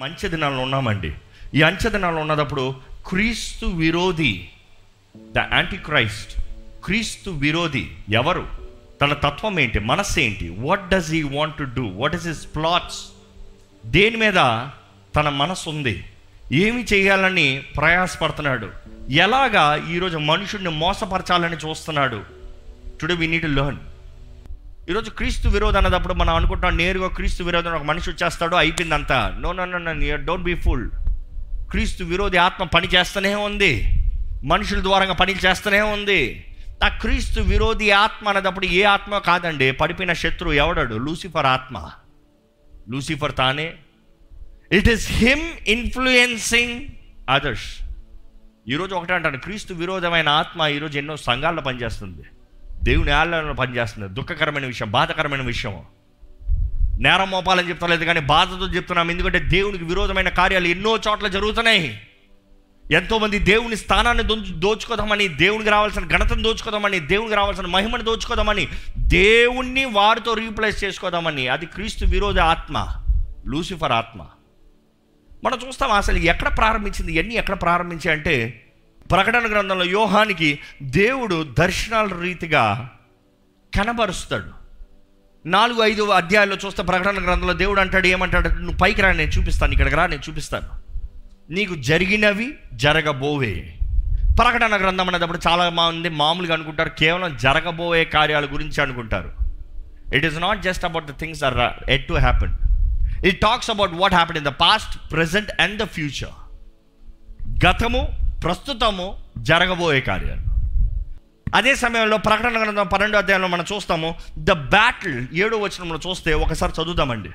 మనం అంచె దినాల్లో ఉన్నామండి. ఈ అంచె దినాల్లో ఉన్నప్పుడు క్రీస్తు విరోధి ద యాంటీ క్రైస్ట్ క్రీస్తు విరోధి ఎవరు? తన తత్వం ఏంటి? మనస్సు ఏంటి? What does he want to do what is his plots దేని మీద తన మనసు ఉంది? ఏమి చేయాలని ప్రయాసపడుతున్నాడు? ఎలాగా ఈరోజు మనుషుడిని మోసపరచాలని చూస్తున్నాడు? టుడే వీ నీడ్ లెర్న్ ఈరోజు క్రీస్తు విరోధం అన్నదప్పుడు మనం అనుకుంటాం నేరుగా క్రీస్తు విరోధం ఒక మనిషి వచ్చేస్తాడు అయిపోయిందంతా. No no no no don't be fool క్రీస్తు విరోధి ఆత్మ పని చేస్తూనే ఉంది. మనుషుల ద్వారంగా పని చేస్తూనే ఉంది. ఆ క్రీస్తు విరోధి ఆత్మ అన్నదప్పుడు ఏ ఆత్మ కాదండి? పడిపోయిన శత్రువు ఎవడాడు? లూసిఫర్ ఆత్మ. లూసిఫర్ తానే. It is him influencing others ఈరోజు ఒకటే అంటాను క్రీస్తు విరోధమైన ఆత్మ ఈరోజు ఎన్నో సంఘాల్లో పనిచేస్తుంది. దేవుని ఆలయంలో పనిచేస్తున్నారు దుఃఖకరమైన విషయం బాధకరమైన విషయం. నేరం మోపాలని చెప్తలేదు కానీ బాధతో చెప్తున్నాం. ఎందుకంటే దేవునికి విరోధమైన కార్యాలు ఎన్నో చోట్ల జరుగుతున్నాయి. ఎంతోమంది దేవుని స్థానాన్ని దోచు దోచుకోదామని దేవునికి రావాల్సిన ఘనతను దోచుకోదామని దేవునికి రావాల్సిన మహిమను దోచుకోదామని దేవుణ్ణి వారితో రీప్లేస్ చేసుకోదామని. అది క్రీస్తు విరోధ ఆత్మ లూసిఫర్ ఆత్మ. మనం చూస్తాం అసలు ఎక్కడ ప్రారంభించింది ఇవన్నీ ఎక్కడ ప్రారంభించాయి అంటే ప్రకటన గ్రంథంలో యోహానికి దేవుడు దర్శనాల రీతిగా కనబరుస్తాడు. నాలుగు ఐదు అధ్యాయాల్లో చూస్తే ప్రకటన గ్రంథంలో దేవుడు అంటాడు ఏమంటాడు? నువ్వు పైకి రా నేను చూపిస్తాను. ఇక్కడికి రా నేను చూపిస్తాను. నీకు జరిగినవి జరగబోవే. ప్రకటన గ్రంథం అనేటప్పుడు చాలా మంది మామూలుగా అనుకుంటారు కేవలం జరగబోయే కార్యాల గురించి అనుకుంటారు. It is not just about the things are at to happen it talks about what happen in the past present and the future గతము ప్రస్తుతము జరగబోయే కార్యాలు. అదే సమయంలో ప్రకటన గ్రంథం పన్నెండు అధ్యాయంలో మనం చూస్తాము ద బ్యాటిల్ ఏడో వచనంలో చూస్తే ఒకసారి చదువుదామండి.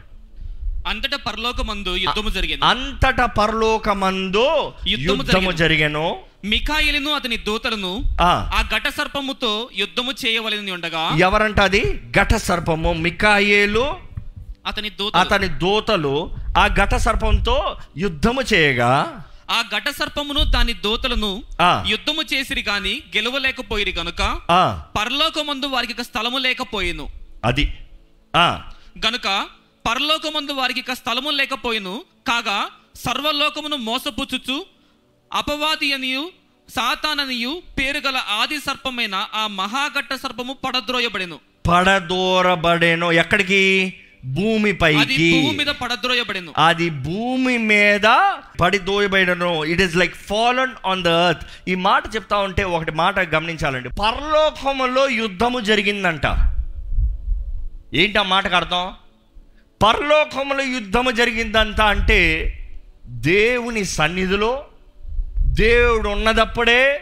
అంతటా పరలోకమందు యుద్ధము జరిగింది అంతట పరలోకమందు యుద్ధము యుద్ధము జరిగెను. మికాయిలను అతని దూతలను ఆ, ఘట సర్పముతో యుద్ధము చేయవలెని ఉండగా ఎవరంట అది? ఘట సర్పము మికాయేలు అతని దూత అతని దూతలు ఆ ఘట సర్పంతో యుద్ధము చేయగా ఆ ఘట సర్పమును దాని దూతలను యుద్ధము చేసిరి గాని గెలవలేకపోయిరి గనుక పరలోకమందు వారికి స్థలము లేకపోయిను. అది. ఆ, గనుక పరలోకమందు వారికి స్థలము లేకపోయిను కాగా సర్వలోకమును మోసపుచ్చుచు అపవాది అనియు సాతాననియు పేరు గల ఆది సర్పమైన ఆ మహాఘట్ట సర్పము పడద్రోయబడెను. పడదూరబడేను ఎక్కడికి? భూమిపైకి. భూమి మీద పడద్రోయబడెను అది భూమి మీద పడి దోయబడను it is like fallen on the earth ఈ మాట చెప్తా ఉంటే ఒకటి మాట గమనించాలండి. పరలోకములో యుద్ధము జరిగిందంట. ఏంటి ఆ మాటకు అర్థం? పరలోకములో యుద్ధము జరిగిందంట అంటే దేవుని సన్నిధిలో దేవుడు ఉన్నదప్పుడే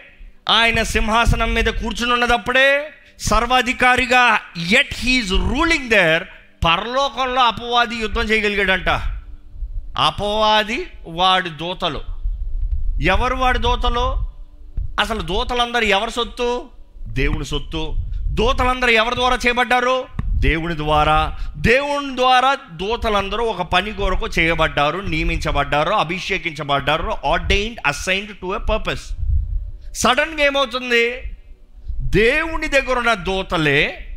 ఆయన సింహాసనం మీద కూర్చుని ఉన్నదప్పుడే సర్వాధికారిగా ఎట్ హీస్ రూలింగ్ దేర్ పరలోకంలో అపవాది యుద్ధం చేయగలిగాడంట. అపవాది వాడి దూతలు. ఎవరు వాడి దూతలు? అసలు దూతలందరూ ఎవరి సొత్తు? దేవుని సొత్తు. దూతలందరూ ఎవరి ద్వారా చేయబడ్డారు? దేవుని ద్వారా. దేవుని ద్వారా దూతలందరూ ఒక పని కొరకు చేయబడ్డారు నియమించబడ్డారు అభిషేకించబడ్డారు ordained assigned to a purpose సడన్గా ఏమవుతుంది? దేవుని దగ్గర ఉన్న దూతలే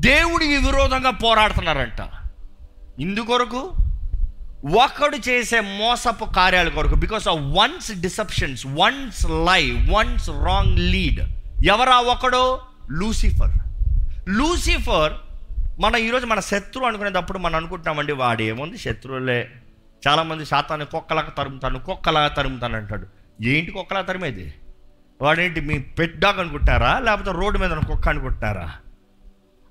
దేవుడికి విరోధంగా పోరాడుతున్నారంట. ఇందుకొరకు ఒకడు చేసే మోసపు కార్యాల కొరకు because of one's deceptions one's lie one's wrong lead ఎవరా ఒకడు? లూసిఫర్. లూసిఫర్ మన ఈరోజు మన శత్రువు అనుకునేటప్పుడు మనం అనుకుంటామండి వాడు ఏముంది శత్రువులే. చాలామంది శాతాన్ని కుక్కలాగా తరుముతాను కుక్కలాగా తరుముతాను అంటాడు. ఏంటి కుక్కలా తరిమేది? వాడేంటి మీ పెట్ డాగ్ అనుకుంటారా? లేకపోతే రోడ్డు మీద ఉన్న కుక్క అనుకుంటారా?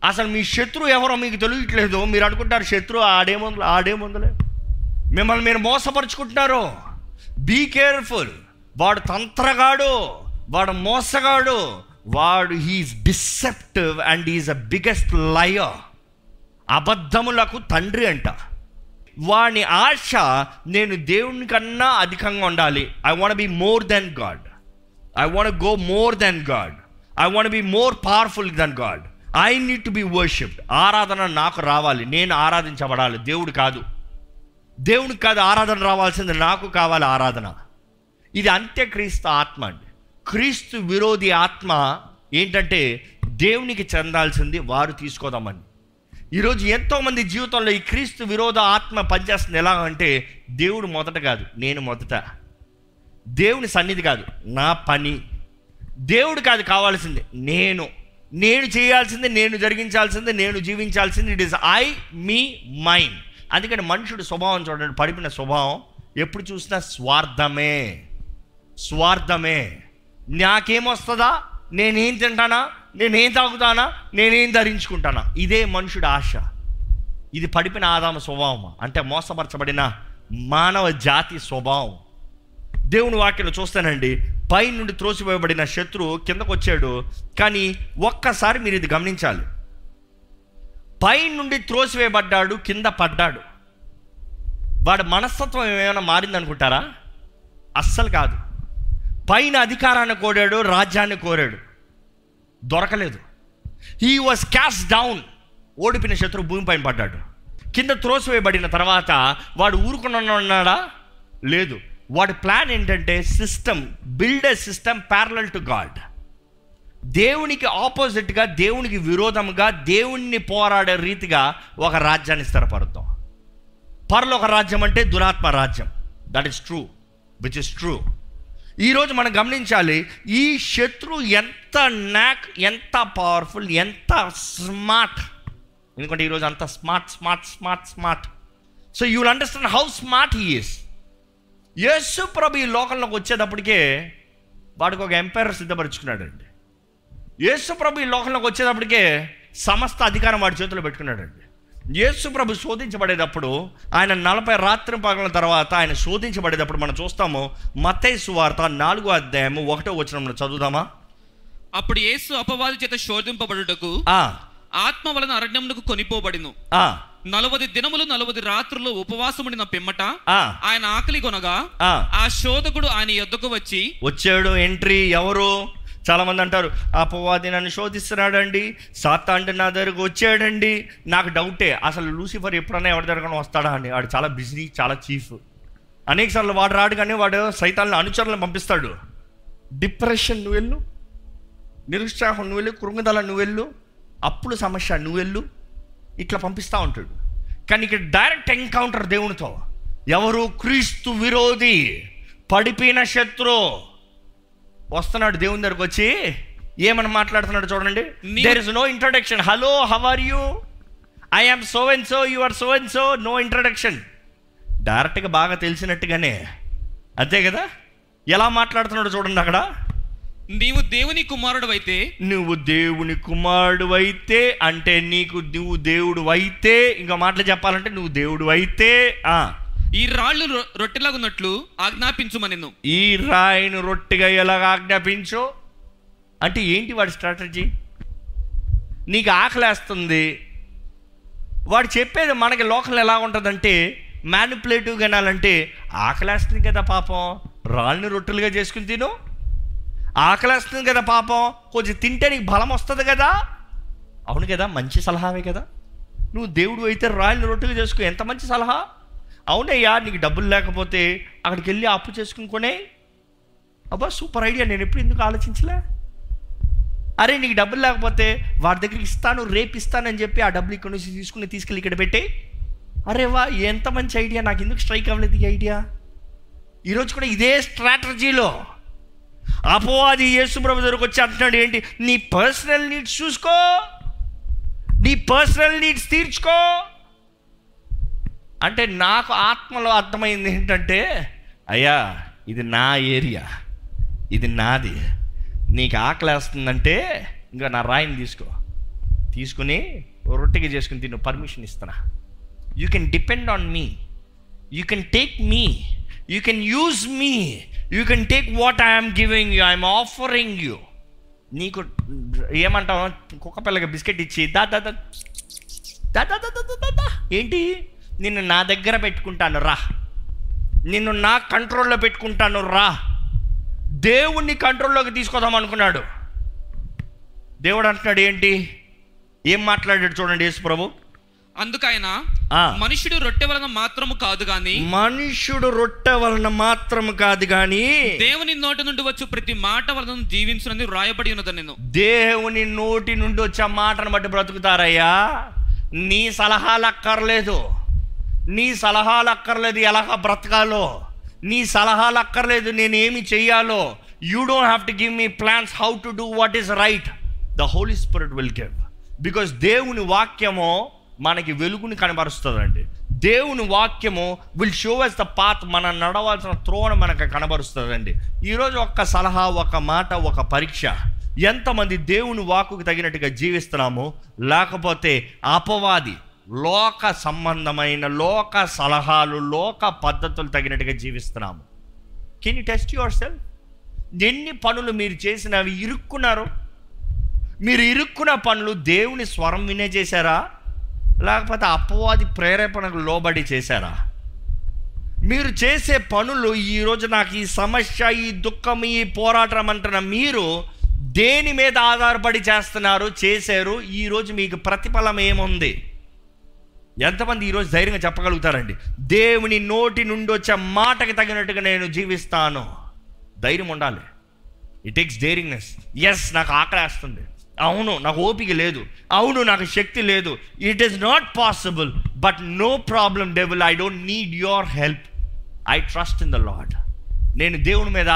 అసలు మీ శత్రువు ఎవరో మీకు తెలియట్లేదు. మీరు అనుకుంటారు శత్రువు ఆడేముందులే ఆడేముందులే మిమ్మల్ని మీరు మోసపరుచుకుంటున్నారు. బీ కేర్ఫుల్ వాడు తంత్రగాడు వాడు మోసగాడు వాడు he is deceptive and is a biggest liar అబద్ధములకు తండ్రి అంట. వాని ఆశ నేను దేవుని కన్నా అధికంగా ఉండాలి. I want be more than God I want go more than God I want be more powerful than God I need to be worshipped ఆరాధన నాకు రావాలి. నేను ఆరాధించబడాలి. దేవుడు కాదు. దేవుడికి కాదు ఆరాధన రావాల్సింది నాకు కావాలి ఆరాధన. ఇది అంత్యక్రీస్తు ఆత్మ అండి. క్రీస్తు విరోధి ఆత్మ ఏంటంటే దేవునికి చెందాల్సింది వారు తీసుకోదామని. ఈరోజు ఎంతో మంది జీవితంలో ఈ క్రీస్తు విరోధ ఆత్మ పనిచేస్తుంది. ఎలా అంటే దేవుడు మొదట కాదు నేను మొదట. దేవుని సన్నిధి కాదు నా పని. దేవుడు కాదు కావాల్సింది నేను. నేను చేయాల్సింది నేను జరిగించాల్సింది నేను జీవించాల్సింది it is I me mind అందుకని మనుషుడు స్వభావం చూడండి పడిపిన స్వభావం ఎప్పుడు చూసినా స్వార్థమే. స్వార్థమే. నాకేమొస్తుందా నేనేం తింటానా? నేనేం తాగుతానా? నేనేం ధరించుకుంటానా? ఇదే మనుషుడు ఆశ. ఇది పడిపిన ఆదామ స్వభావం. అంటే మోసపరచబడిన మానవ జాతి స్వభావం. దేవుని వాక్యలో చూస్తానండి పై నుండి త్రోసివేయబడిన శత్రువు కిందకు వచ్చాడు కానీ ఒక్కసారి మీరు ఇది గమనించాలి. పై నుండి త్రోసివేయబడ్డాడు కింద పడ్డాడు. వాడి మనస్తత్వం ఏమైనా మారిందనుకుంటారా? అస్సలు కాదు. పైన అధికారాన్ని కోరాడు రాజ్యాన్ని కోరాడు. దొరకలేదు. హీ వాజ్ క్యాష్ డౌన్ ఓడిపిన శత్రువు భూమిపైన పడ్డాడు. కింద త్రోసివేయబడిన తర్వాత వాడు ఊరుకుని ఉన్నాడా లేదు. వాడి ప్లాన్ ఏంటంటే system build a system parallel to God దేవునికి ఆపోజిట్గా దేవునికి విరోధంగా దేవుణ్ణి పోరాడే రీతిగా ఒక రాజ్యాన్ని స్థిరపరుద్దాం. పరలోక రాజ్యం అంటే దురాత్మ రాజ్యం. That is true which is true ఈరోజు మనం గమనించాలి ఈ శత్రు ఎంత నాక్ ఎంత పవర్ఫుల్ ఎంత స్మార్ట్ ఎందుకంటే ఈరోజు అంత smart smart smart smart so you will understand how smart he is Yesu ప్రభు ఈ లోకంలోకి వచ్చేటప్పటికే వాడికి ఒక ఎంపైర్ సిద్ధపరుచుకున్నాడు అండి యేసు ప్రభు ఈ లోకంలోకి వచ్చేటప్పటికే సమస్త అధికారం వాడి చేతిలో పెట్టుకున్నాడండి. యేసు ప్రభు శోధించబడేటప్పుడు ఆయన నలభై రాత్రి పగల తర్వాత ఆయన శోధించబడేటప్పుడు మనం చూస్తాము మత్తయి సువార్త నాలుగో అధ్యాయము ఒకటో వచనంలో చదువుదామా? అప్పుడు యేసు అపవాది చేత శోధింపబడుటకు ఆ, ఆత్మ వలన అరణ్యమునకు కొనిపోబడిను. నలవది దినములు నలవది రాత్రులు ఉపవాసముడిన పిమ్మట. ఆయన ఆకలి కొనగా ఆ. శోధకుడు ఆయన యొద్దకు వచ్చి వచ్చాడు ఎంట్రీ ఎవరు? చాలా మంది అంటారు అపవాది నన్ను శోధిస్తున్నాడండి సాతాంటి నా దగ్గరకు వచ్చాడండి. నాకు డౌటే అసలు లూసిఫర్ ఎప్పుడైనా ఎవరి దగ్గర వస్తాడా అని వాడు చాలా బిజీ చాలా చీఫ్. అనేక సార్లు వాడు రాడు కానీ వాడు సైతాన్ని అనుచరులను పంపిస్తాడు. డిప్రెషన్ నువ్వు వెళ్ళు నిరుత్సాహం నువ్వు వెళ్ళు కృంగదల నువ్వు వెళ్ళు అప్పుడు సమస్య నువ్వు వెళ్ళు ఇట్లా పంపిస్తూ ఉంటాడు. కానీ ఇక్కడ డైరెక్ట్ ఎన్కౌంటర్ దేవునితో. ఎవరు క్రీస్తు విరోధి పడిపోయిన శత్రు. వస్తున్నాడు దేవుని దగ్గరకు వచ్చి ఏమని మాట్లాడుతున్నాడు చూడండి. There is no introduction hello how are you I am so and so you are so and so no introduction డైరెక్ట్గా బాగా తెలిసినట్టుగానే. అంతే కదా? ఎలా మాట్లాడుతున్నాడు చూడండి అక్కడ. నీవు దేవుని కుమారుడు అయితే నువ్వు దేవుని కుమారుడు అయితే అంటే నీకు నువ్వు దేవుడు అయితే ఇంకా మాటలు చెప్పాలంటే నువ్వు దేవుడు అయితే ఆ, ఈ రాళ్ళు రొ- రొట్టెలాగున్నట్లు ఆజ్ఞాపించుమనెను ఈ రాయిని రొట్టెగా ఎలాగ ఆజ్ఞాపించో? అంటే ఏంటి వాడి స్ట్రాటజీ? నీకు ఆకలేస్తుంది. వాడు చెప్పేది మనకి లోకల్ ఎలా ఉంటుందంటే మ్యానిపులేటివ్గా వినాలంటే ఆకలేస్తుంది కదా పాపం. రాళ్ళని రొట్టెలుగా చేసుకుని తిను. ఆకలేస్తుంది కదా పాపం. కొంచెం తింటే నీకు బలం వస్తుంది కదా. అవును కదా మంచి సలహావే కదా. నువ్వు దేవుడు అయితే రాయలు రొట్టెలు చేసుకో ఎంత మంచి సలహా? అవునయ్యా నీకు డబ్బులు లేకపోతే అక్కడికి వెళ్ళి అప్పు చేసుకునికొనే అబ్బా సూపర్ ఐడియా నేను ఎప్పుడు ఎందుకు ఆలోచించలే? అరే నీకు డబ్బులు లేకపోతే వాడి దగ్గరికి ఇస్తాను రేపు ఇస్తానని చెప్పి ఆ డబ్బులు ఇక్కడ నుంచి తీసుకుని తీసుకెళ్ళి ఇక్కడ పెట్టి. అరే వా ఎంత మంచి ఐడియా నాకు ఎందుకు స్ట్రైక్ అవ్వలేదు ఈ ఐడియా? ఈరోజు కూడా ఇదే స్ట్రాటజీలో. అపోవాది యేసు ప్రభు దగ్గరకు వచ్చి అంటున్నాడు ఏంటి? నీ పర్సనల్ నీడ్స్ చూసుకో. నీ పర్సనల్ నీడ్స్ తీర్చుకో. అంటే నాకు ఆత్మలో అర్థమైంది ఏంటంటే అయ్యా ఇది నా ఏరియా. ఇది నాది. నీకు ఆకలేస్తుందంటే ఇంకా నా రాయిని తీసుకో. తీసుకుని రొట్టెగా చేసుకుని తిను. పర్మిషన్ ఇస్తున్నా. You can depend on me you can take me you can use me you can take what I'm giving you I'm offering you నీకు ఏమంటావు? కుక్క పిల్లకి బిస్కెట్ ఇచ్చి దా దా దా దా దా దా దా దా ఏంటి? నిన్ను నా దగ్గర పెట్టుకుంటాను. రా. నిన్ను నా కంట్రోల్లో పెట్టుకుంటాను. రా. దేవుణ్ణి కంట్రోల్లోకి తీసుకొద్దాం అనుకున్నాడు. దేవుడు అంటున్నాడు ఏంటి? ఏం మాట్లాడాడు చూడండి యేసు ప్రభు అందుకైనా మనుషుడు రొట్టె వలన మాత్రము కాదు గాని మనుష్యుడు రొట్టె వలన మాత్రం కాదు కానీ దేవుని నోటి నుండి వచ్చు ప్రతి మాట వలన జీవించునని వ్రాయబడి ఉన్నది నేను. దేవుని నోటి నుండి వచ్చే మాటను బట్టి బ్రతుకుతారయ్యా. నీ సలహాలు అక్కర్లేదు నీ సలహాలు అక్కర్లేదు ఎలా బ్రతకాలో. నీ సలహాలు అక్కర్లేదు నేను ఏమి చెయ్యాలో. You don't have to give me plans how to do what is right the holy spirit will give because దేవుని వాక్యము మనకి వెలుగుని కనబరుస్తుందండి. దేవుని వాక్యము will show us the path మనం నడవాల్సిన త్రోణ మనకు కనబరుస్తుందండి. ఈరోజు ఒక్క సలహా ఒక మాట ఒక పరీక్ష. ఎంతమంది దేవుని వాక్కుకు తగినట్టుగా జీవిస్తున్నామో? లేకపోతే అపవాది లోక సంబంధమైన లోక సలహాలు లోక పద్ధతులు తగినట్టుగా జీవిస్తున్నాము? Can you test yourself ఎన్ని పనులు మీరు చేసినవి ఇరుక్కున్నారు? మీరు ఇరుక్కున్న పనులు దేవుని స్వరం వినే చేశారా? లేకపోతే అపవాది ప్రేరేపణకు లోబడి చేశారా? మీరు చేసే పనులు ఈరోజు నాకు ఈ సమస్య ఈ దుఃఖం ఈ పోరాటం అంటున్న మీరు దేని మీద ఆధారపడి చేస్తున్నారు చేశారు? ఈరోజు మీకు ప్రతిఫలం ఏముంది? ఎంతమంది ఈరోజు ధైర్యంగా చెప్పగలుగుతారండి? దేవుని నోటి నుండి వచ్చే మాటకి తగినట్టుగా నేను జీవిస్తాను. ధైర్యం ఉండాలి. ఇట్ టేక్స్ డేరింగ్నెస్ ఎస్ నాకు ఆకలేస్తుంది. అవును నాకు ఓపిక లేదు. అవును నాకు శక్తి లేదు. It is not possible but no problem devil I don't need your help I trust in the lord నేను దేవుని మీద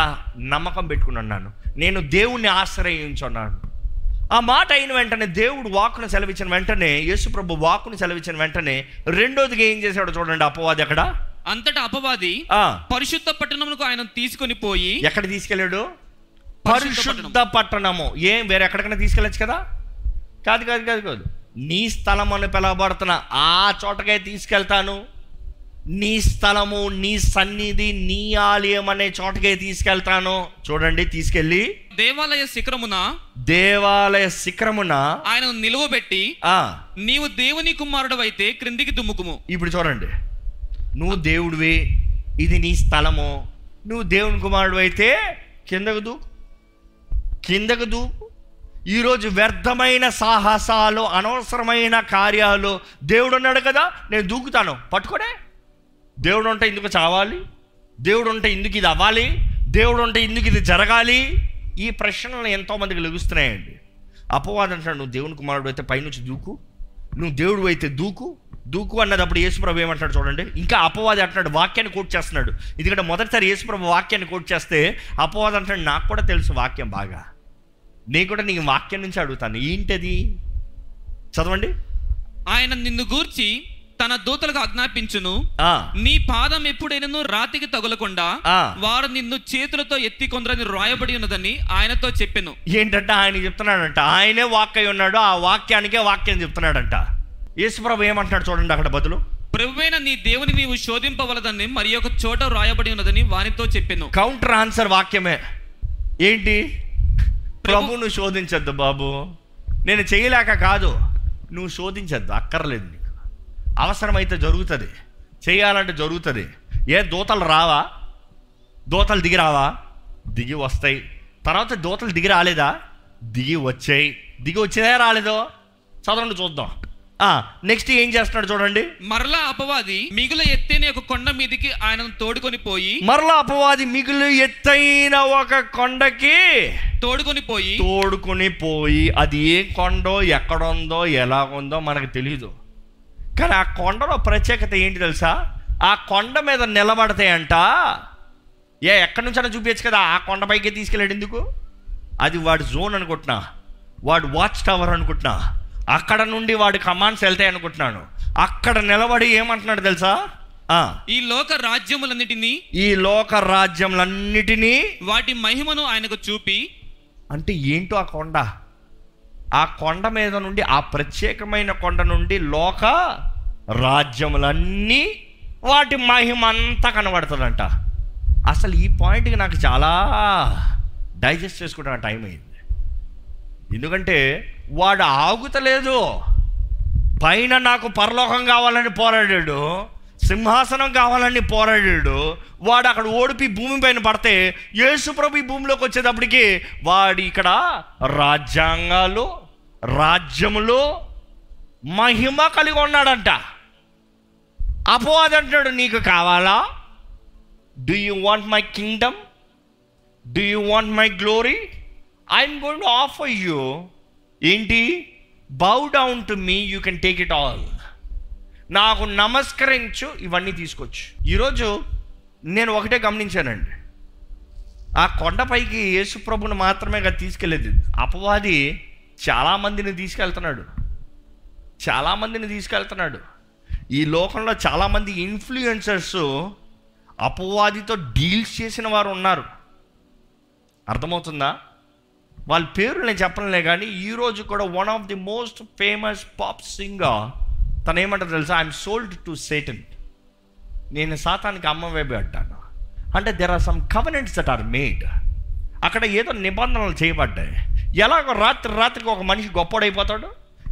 నమ్మకం పెట్టుకున్నాను నేను దేవుణ్ణి ఆశ్రయించున్నాను. ఆ మాట అయిన వెంటనే దేవుడు వాక్కును సెలవిచ్చిన వెంటనే యేసుప్రభు వాక్కును సెలవిచ్చిన వెంటనే రెండోదిగా ఏం చేశాడో చూడండి అపవాది అక్కడ అంతటా అపవాది పరిశుద్ధ పట్టణమునకు ఆయన తీసుకొని పోయి ఎక్కడ తీసుకెళ్ళాడు? పరిశుద్ధ పట్టణము. ఏం వేరే ఎక్కడికైనా తీసుకెళ్ళచ్చు కదా? కాదు కాదు కాదు కాదు. నీ స్థలం అని పిలవబడుతున్న ఆ చోటకే తీసుకెళ్తాను. నీ స్థలము నీ సన్నిధి నీ ఆలయం అనే చోటకే తీసుకెళ్తాను. చూడండి తీసుకెళ్ళి. దేవాలయ శిఖరమున దేవాలయ శిఖరమున ఆయనను నిలువబెట్టి ఆ. నీవు దేవుని కుమారుడు అయితే క్రిందికి దుమ్ముకుము. ఇప్పుడు చూడండి. నువ్వు దేవుడివి ఇది నీ స్థలము. నువ్వు దేవుని కుమారుడు అయితే కిందకు దూకు. కిందకు దూకు ఈరోజు వ్యర్థమైన సాహసాలు అనవసరమైన కార్యాలు దేవుడు ఉన్నాడు కదా నేను దూకుతాను. పట్టుకోడే దేవుడు ఉంటే ఇందుకు చావాలి. దేవుడు ఉంటే ఇందుకు ఇది అవ్వాలి. దేవుడు ఉంటే ఇందుకు ఇది జరగాలి. ఈ ప్రశ్నలు ఎంతోమందికి లభిస్తున్నాయండి. అపవాదం అంటాడు నువ్వు దేవుని కుమారుడు అయితే పైనుంచి దూకు. నువ్వు దేవుడు అయితే దూకు. దూకు అన్నదప్పుడు యేసుప్రభు ఏమంటాడు చూడండి. ఇంకా అపవాది అంటున్నాడు వాక్యాన్ని కోట్ చేస్తున్నాడు. ఎందుకంటే మొదటిసారి యేసుప్రభు వాక్యాన్ని కోట్ చేస్తే అపవాదం అంటాడు నాకు కూడా తెలుసు వాక్యం బాగా. నేను కూడా నీ వాక్యం నుంచి అడుగుతాను. ఏంటది? చదవండి. ఆయన నిన్ను గూర్చి తన దూతలకు ఆజ్ఞాపించును. నీ పాదం ఎప్పుడైనను రాతికి తగులకుండా. వారు నిన్ను చేతులతో ఎత్తి కొందరని రాయబడి ఉన్నదని ఆయనతో చెప్పెను. ఏంటంటే ఆయన చెప్తున్నాడంట? ఆయనే వాక్ అయి ఉన్నాడు ఆ వాక్యానికే వాక్యం చెప్తున్నాడంట. యేసుప్రభు ఏమంటున్నాడు చూడండి అక్కడ బదులు. ప్రభువైన నీ దేవుని నీవు శోధింపవలదని మరి ఒక చోట రాయబడి ఉన్నదని వానితో చెప్పెను. కౌంటర్ ఆన్సర్ వాక్యమే. ఏంటి? ప్రభు నువ్వు శోధించద్దు బాబు. నేను చేయలేక కాదు. నువ్వు శోధించద్దు అక్కర్లేదు నీకు. అవసరమైతే జరుగుతుంది. చేయాలంటే జరుగుతుంది. ఏ దూతలు రావా? దూతలు దిగి రావా? దిగి వస్తాయి. తర్వాత దూతలు దిగి రాలేదా? దిగి వచ్చాయి. దిగి వచ్చేదే రాలేదో? చదవండి చూద్దాం. నెక్స్ట్ ఏం చేస్తున్నాడు చూడండి. మరలా అపవాది మిగుల ఎత్తైన ఒక కొండ మీదికి ఆయనను తోడుకొని పోయి మరలా అపవాది మిగులు ఎత్తైన ఒక కొండకి తోడుకొని పోయి తోడుకొని పోయి అది ఏ కొండో ఎక్కడుందో ఎలా ఉందో మనకు తెలియదు కానీ ఆ కొండలో ప్రత్యేకత ఏంటి తెలుసా? ఆ కొండ మీద నిలబడతాయంట. ఏ ఎక్కడి నుంచైనా చూపించచ్చు కదా ఆ కొండపైకి తీసుకెళ్ళాడు ఎందుకు? అది వాడి జోన్ అనుకుంటున్నా. వాడు వాచ్ టవర్ అనుకుంటున్నా. అక్కడ నుండి వాడి కమాండ్స్ వెళ్తాయి అనుకుంటున్నాను. అక్కడ నిలబడి ఏమంటున్నాడు తెలుసా? ఈ లోక రాజ్యములన్నిటినీ ఈ లోక రాజ్యములన్నిటినీ వాటి మహిమను ఆయనకు చూపి అంటే ఏంటో ఆ కొండ? ఆ కొండ మీద నుండి ఆ ప్రత్యేకమైన కొండ నుండి లోక రాజ్యములన్నీ వాటి మహిమ అంతా కనబడుతుందంట. అసలు ఈ పాయింట్కి నాకు చాలా డైజెస్ట్ చేసుకుంటున్న టైం అయింది. ఎందుకంటే వాడు ఆగుతలేదు. పైన నాకు పరలోకం కావాలని పోరాడాడు. సింహాసనం కావాలని పోరాడాడు. వాడు అక్కడ ఓడిపి భూమి పైన పడితే యేసుప్రభు ఈ భూమిలోకి వచ్చేటప్పటికి వాడు ఇక్కడ రాజ్యాంగాలు రాజ్యములు మహిమ కలిగి ఉన్నాడంట. అపవాది అంటాడు నీకు కావాలా? Do you want my kingdom do you want my glory I'm going to offer you ఏంటి? Bow down to me you can take it all నాకు నమస్కరించు ఇవన్నీ తీసుకొచ్చు ఈరోజు నేను ఒకటే గమనించానండి. ఆ కొండపైకి యేసుప్రభుని మాత్రమే తీసుకెళ్ళేది. అపవాది చాలామందిని తీసుకెళ్తున్నాడు. చాలామందిని తీసుకెళ్తున్నాడు. ఈ లోకంలో చాలామంది ఇన్ఫ్లుయెన్సర్స్ అపవాదితో డీల్స్ చేసిన వారు ఉన్నారు. అర్థమవుతుందా? వాళ్ళ పేరు నేను చెప్పలే కానీ ఈరోజు కూడా one of the most famous pop singer తను ఏమంటారు తెలుసా? ఐఎమ్ సోల్డ్ టు సేటన్ నేను సాతానికి అమ్మవేబడ్డాను అంటే there are some covenants that are made అక్కడ ఏదో నిబంధనలు చేయబడ్డాయి. ఎలాగో రాత్రి రాత్రికి ఒక మనిషి గొప్పడైపోతాడు?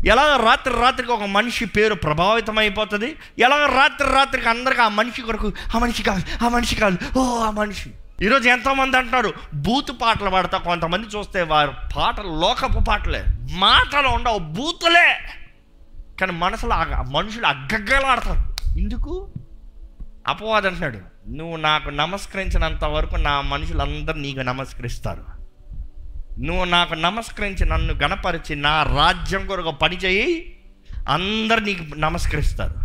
ఎలాగ రాత్రి రాత్రికి ఒక మనిషి పేరు ప్రభావితం అయిపోతుంది ఎలాగ రాత్రి రాత్రికి అందరికీ ఆ మనిషి కొరకు ఆ మనిషి కాదు ఆ మనిషి కాదు ఓ ఆ మనిషి. ఈరోజు ఎంతోమంది అంటున్నారు బూతు పాటలు పాడతా కొంతమంది చూస్తే వారు పాటలు లోకపు పాటలే మాటలు ఉండవు బూతులే. కానీ మనసులో మనుషులు అగ్గగ్గలాడతారు. ఎందుకు? అపవాది అంటున్నాడు నువ్వు నాకు నమస్కరించినంత వరకు నా మనుషులందరూ నీకు నమస్కరిస్తారు. నువ్వు నాకు నమస్కరించి నన్ను గణపరిచి నా రాజ్యం కొరకు పని చేయి అందరు నీకు నమస్కరిస్తారు.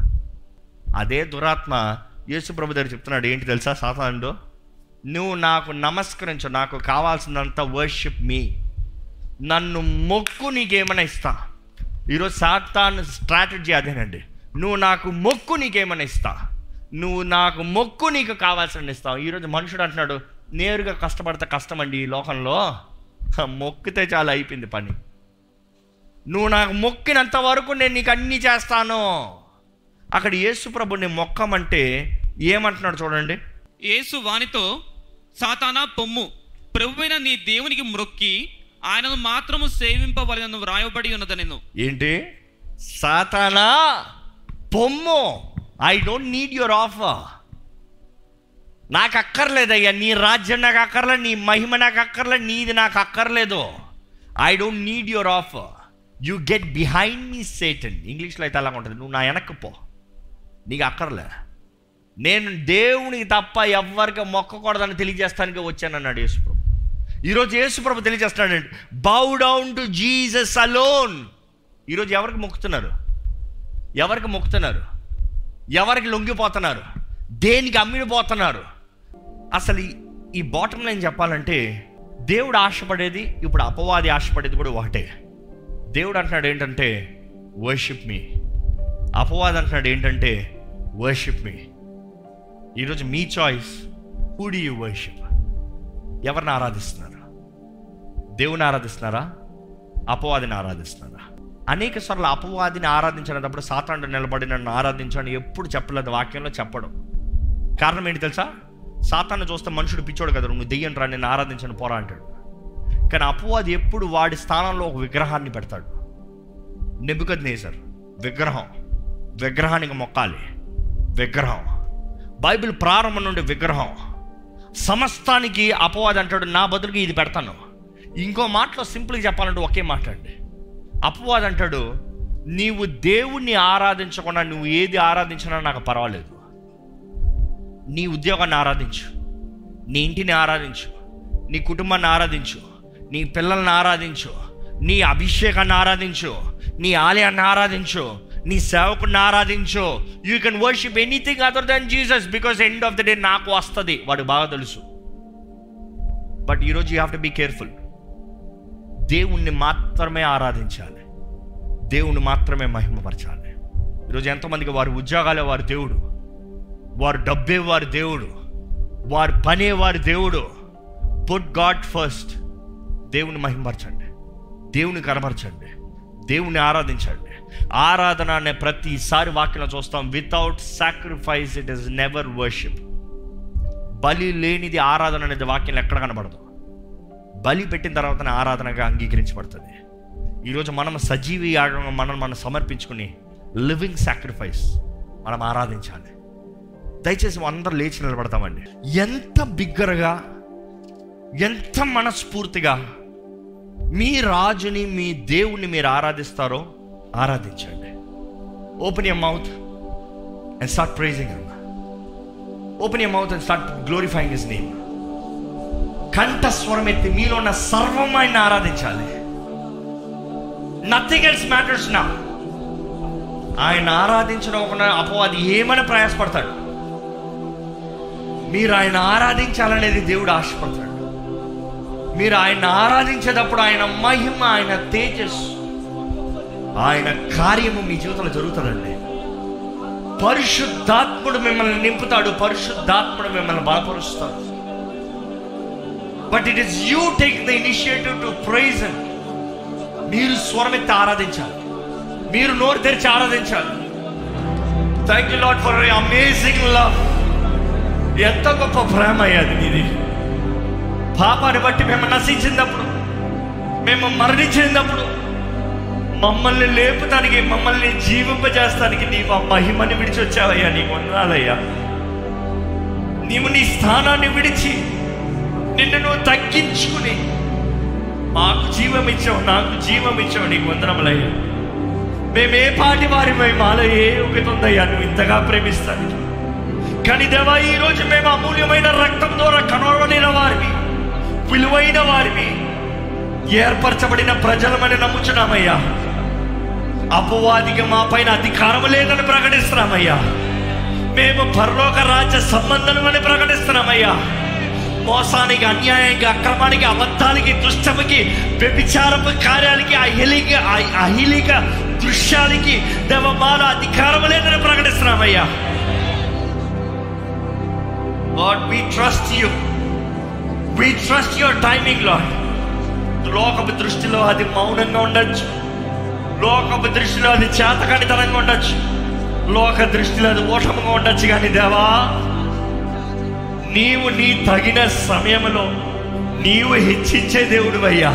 అదే దురాత్మ యేసుప్రభు దగ్గర చెప్తున్నాడు ఏంటి తెలుసా సాతానుడు? నువ్వు నాకు నమస్కరించు నాకు కావాల్సినంత వర్షిప్ మీ. నన్ను మొక్కు నీకేమైనా ఇస్తా. ఈరోజు సాతాన్ స్ట్రాటజీ అదేనండి. నువ్వు నాకు మొక్కు నీకేమైనా ఇస్తా. నువ్వు నాకు మొక్కు నీకు కావాల్సిన ఇస్తావు. ఈరోజు మనుషుడు అంటున్నాడు నేరుగా కష్టపడితే కష్టం అండి ఈ లోకంలో. మొక్కితే చాలా అయిపోయింది పని. నువ్వు నాకు మొక్కినంత వరకు నేను నీకు అన్నీ చేస్తాను. అక్కడ యేసుప్రభుని మొక్కమంటే ఏమంటున్నాడు చూడండి. యేసు వానితో సాతానా పొమ్ము. ప్రభువైన నీ దేవునికి మొక్కి ఆయనను మాత్రము సేవింపవలనను వ్రాయబడి ఉన్నదనెను. ఏంటి? సాతానా? పొమ్ము. I don't need your offer నాకు అక్కర్లేదయ్యా నీ రాజ్యం నాకు అక్కర్లే నీ మహిమ నాకు అక్కర్లే నీది నాకు అక్కర్లేదు I don't need your offer you get behind me Satan ఇంగ్లీష్లో అయితే అలా ఉంటుంది. నువ్వు నా వెనక్కి పో. నీకు అక్కర్లే. నేను దేవునికి తప్ప ఎవ్వరికి మొక్కకూడదని తెలియజేస్తానికి వచ్చానన్నాడు యేసుప్రభు. ఈరోజు Yesu Prabhu తెలియజేస్తున్నాడండి bow down to Jesus alone ఈరోజు ఎవరికి మొక్కుతున్నారు? ఎవరికి మొక్కుతున్నారు? ఎవరికి లొంగిపోతున్నారు? దేనికి అమ్మిడిపోతున్నారు? అసలు ఈ- బాటం లైన్ చెప్పాలంటే దేవుడు ఆశపడేది ఇప్పుడు అపవాది ఆశపడేది కూడా ఒకటే. దేవుడు అంటున్నాడు ఏంటంటే వర్షిప్ మీ అపవాది అంటున్నాడు ఏంటంటే వర్షిప్ మీ ఈరోజు మీ చాయిస్ హూ యూ వర్షిప్ ఎవరిని ఆరాధిస్తున్నారు? దేవుని ఆరాధిస్తున్నారా? అపవాదిని ఆరాధిస్తున్నారా? అనేక సార్లు అపవాదిని ఆరాధించినప్పుడు సాతాండు నిలబడి నన్ను ఆరాధించని ఎప్పుడు చెప్పలేదు వాక్యంలో చెప్పడం. కారణం ఏంటి తెలుసా? సాతాన్ని చూస్తే మనుషుడు పిచ్చోడు కదా నువ్వు దెయ్యం రా నేను ఆరాధించను పోరా అంటాడు. కానీ అపవాది ఎప్పుడు వాడి స్థానంలో ఒక విగ్రహాన్ని పెడతాడు. నెబుకద్ నేసర్ విగ్రహం. విగ్రహానికి మొక్కాలి. విగ్రహం. బైబిల్ ప్రారంభం నుండి విగ్రహం. సమస్తానికి అపవాది అంటాడు నా బదులుకి ఇది పెడతాను. ఇంకో మాటలో సింపుల్గా చెప్పాలంటే ఒకే మాట అండి. అపవాది అంటాడు నీవు దేవుణ్ణి ఆరాధించకుండా నువ్వు ఏది ఆరాధించినా నాకు పర్వాలేదు. నీ ఉద్యోగాన్ని ఆరాధించు నీ ఇంటిని ఆరాధించు నీ కుటుంబాన్ని ఆరాధించు నీ పిల్లల్ని ఆరాధించు నీ అభిషేకాన్ని ఆరాధించు నీ ఆలయాన్ని ఆరాధించు నీ సేవకుని ఆరాధించు. You can worship anything other than Jesus because end of the day నాకు వస్తుంది. వాడు బాగా తెలుసు. బట్ ఈరోజు you have to be careful దేవుణ్ణి మాత్రమే ఆరాధించాలి. దేవుణ్ణి మాత్రమే మహిమపరచాలి. ఈరోజు ఎంతమందికి వారి ఉద్యోగాలే వారి దేవుడు. వారు డబ్బే వారి దేవుడు. వారి పనే వారి దేవుడు. పుట్ గాడ్ ఫస్ట్ దేవుని మహిమపరచండి. దేవుని కనపరచండి. దేవుని ఆరాధించండి. ఆరాధన అనే ప్రతిసారి వాక్యం చూస్తాం without sacrifice it is never worship బలి లేనిది ఆరాధన అనేది వాక్యం ఎక్కడ కనబడదు. బలి పెట్టిన తర్వాతనే ఆరాధనగా అంగీకరించబడుతుంది. ఈరోజు మనం సజీవి యాగంగా మనం మనం సమర్పించుకుని లివింగ్ సాక్రిఫైస్ మనం ఆరాధించాలి. దయచేసి అందరూ లేచి నిలబడతామండి. ఎంత బిగ్గరగా ఎంత మనస్ఫూర్తిగా మీ రాజుని మీ దేవుణ్ణి మీరు ఆరాధిస్తారో ఆరాధించండి. Open your mouth and start praising open your mouth and start glorifying his name కంఠస్వరం ఎత్తి మీలో ఉన్న సర్వం ఆయన ఆరాధించాలి. నథింగ్ ఎల్స్ మ్యాటర్స్ నా ఆయన ఆరాధించడం ఒక అపవాది ఏమని ప్రయాసపడతాడు? మీరు ఆయన ఆరాధించాలనేది దేవుడు ఆశపడతాడు. మీరు ఆయన ఆరాధించేటప్పుడు ఆయన మహిమ ఆయన తేజస్సు ఆయన కార్యము మీ జీవితంలో జరుగుతుందండి. పరిశుద్ధాత్ముడు మిమ్మల్ని నింపుతాడు పరిశుద్ధాత్ముడు మిమ్మల్ని బలపరుస్తాడు. But it is you take the initiative to praise మీరు స్వరమెత్తి ఆరాధించాలి. మీరు నోరు తెరిచి ఆరాధించాలి. Thank you lot for amazing love ఎంత గొప్ప ప్రేమ అయ్యాది మీది. పాపాన్ని బట్టి మేము నశించినప్పుడు మేము మరణించినప్పుడు మమ్మల్ని లేపుతానికి మమ్మల్ని జీవింపజేస్తానికి నీవు ఆ మహిమని విడిచి వచ్చావయ్యా నీకు వందనాలయ్యా. నీవు నీ స్థానాన్ని విడిచి నిన్ను నువ్వు తగ్గించుకుని మాకు జీవం ఇచ్చావు నాకు జీవం ఇచ్చావు నీకు వందనములయ్యా. మేము ఏ పాటి వారి మాలో ఏ ఒకటి ఉందయ్యా నువ్వు ఇంతగా ప్రేమిస్తాను కానీ దేవా ఈరోజు మేము అమూల్యమైన రక్తం ద్వారా కనబడిన వారిని విలువైన వారిని ఏర్పరచబడిన ప్రజలమని నమ్ముచున్నామయ్యా. అపవాదిగా మా పైన అధికారం లేదని ప్రకటిస్తున్నామయ్యా. మేము పరలోక రాజ్య సంబంధం అని ప్రకటిస్తున్నామయ్యా. మోసానికి అన్యాయానికి అక్రమానికి అబద్ధానికి దుష్టముకి వ్యభిచారపు కార్యాలకి అహిలిక అహిలిక దృశ్యాలకి దేవమాల అధికారం లేదని ప్రకటిస్తున్నామయ్యా. Lord we trust you we trust your timing lord లోకపు దృష్టిలో అది మౌనంగా ఉండొచ్చు. లోకపు దృష్టిలో అది చేతకాడితనంగా ఉండొచ్చు. లోక దృష్టిలో అది ఓటముగా ఉండొచ్చు కానీ దేవా నీవు నీ తగిన సమయంలో నీవు హెచ్చించే దేవుడు అయ్యా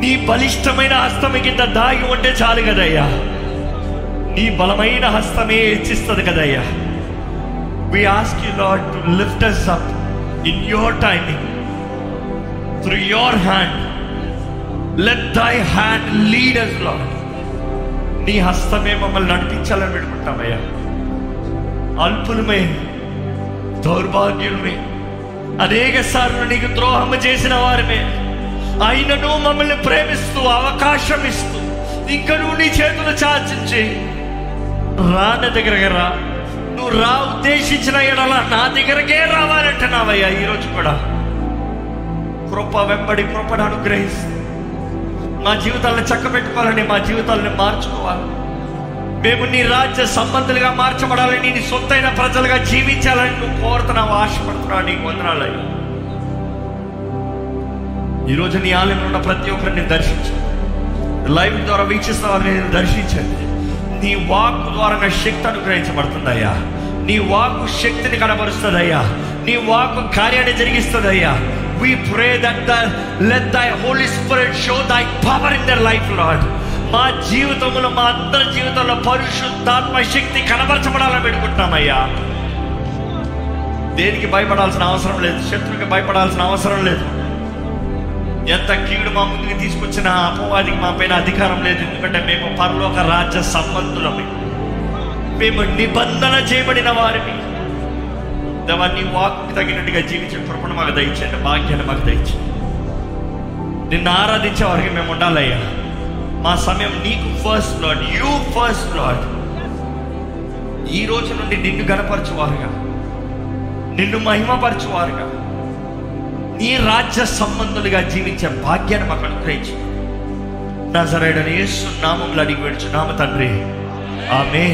నీ బలిష్టమైన హస్తం కింద దాగి ఉంటే చాలు కదయ్యా. నీ బలమైన హస్తమే హెచ్చిస్తుంది కదయ్యా. We ask you lord to lift us up in your timing through your hand let thy hand lead us lord నీ హస్తమే మమ్మల్ని నడిపించాలని పెట్టుకుంటామయ్యా అల్పులమే దౌర్భాగ్యులమే. అనేక సార్లు నీకు ద్రోహం చేసిన వారిమే. అయినను మమ్మల్ని ప్రేమిస్తూ అవకాశం ఇస్తూ ఇంకా నువ్వు నీ చేతులు చాచించి. నా దగ్గరగా రా. నువ్వు రా ఉద్దేశించిన ఎడల నా దగ్గరకే రావాలంటున్నావయ్యా ఈరోజు కూడా. కృప వెంబడి కృపను అనుగ్రహిస్తూ. మా జీవితాలను చక్కబెట్టుకోవాలని మా జీవితాలను మార్చుకోవాలి. మేము నీ రాజ్య సంబంధులుగా మార్చబడాలని నీ సొంతైన ప్రజలుగా జీవించాలని నువ్వు కోరుతున్నావు ఆశపడుతున్నావు నీకు వందనాలయ్యా ఈరోజు నీ ఆలయంలో ఉన్న ప్రతి ఒక్కరిని దర్శించండి లైవ్ ద్వారా వీక్షిస్తున్న వారిని నేను దర్శించండి. నీ వాక్ ద్వారా నా శక్తి అనుగ్రహించబడుతుందయ్యా. నీ వాక్ శక్తిని కనబరుస్తుందయ్యా. నీ వాక్ కార్యాన్ని జరిగిస్తుందయ్యా. We pray that the let thy holy spirit show thy power in their life lord. మా జీవితంలో మా అందరి జీవితంలో పరిశుద్ధాత్మ శక్తి కనబరచబడాలని పెట్టుకుంటున్నామయ్యా దేనికి భయపడాల్సిన అవసరం లేదు శత్రువుకి భయపడాల్సిన అవసరం లేదు. ఎంత కీడు మా ముందుకు తీసుకొచ్చిన అపవాదికి మా పైన అధికారం లేదు ఎందుకంటే మేము పరలోక రాజ్య సంబంధులమే. మేము నిబంధన చేయబడిన వారిని. దేవాన్ని వాక్కు తగినట్టుగా జీవించే కృపణ మాకు దయచేయండి భాగ్యాన్ని మాకు దయచేయండి. నిన్ను ఆరాధించే వారికి మేము ఉండాలయ్యా. మా సమయం నీకు first lord you first lord ఈ రోజు నుండి నిన్ను గనపరచువారుగా నిన్ను మహిమపరచువారుగా. నీ రాజ్య సంబంధులుగా జీవించే భాగ్యాన్ని మాకు అనుగ్రహించు. నజరేడని యేసు నామంలో అడిగి వేడుచు నామ తండ్రి. ఆమె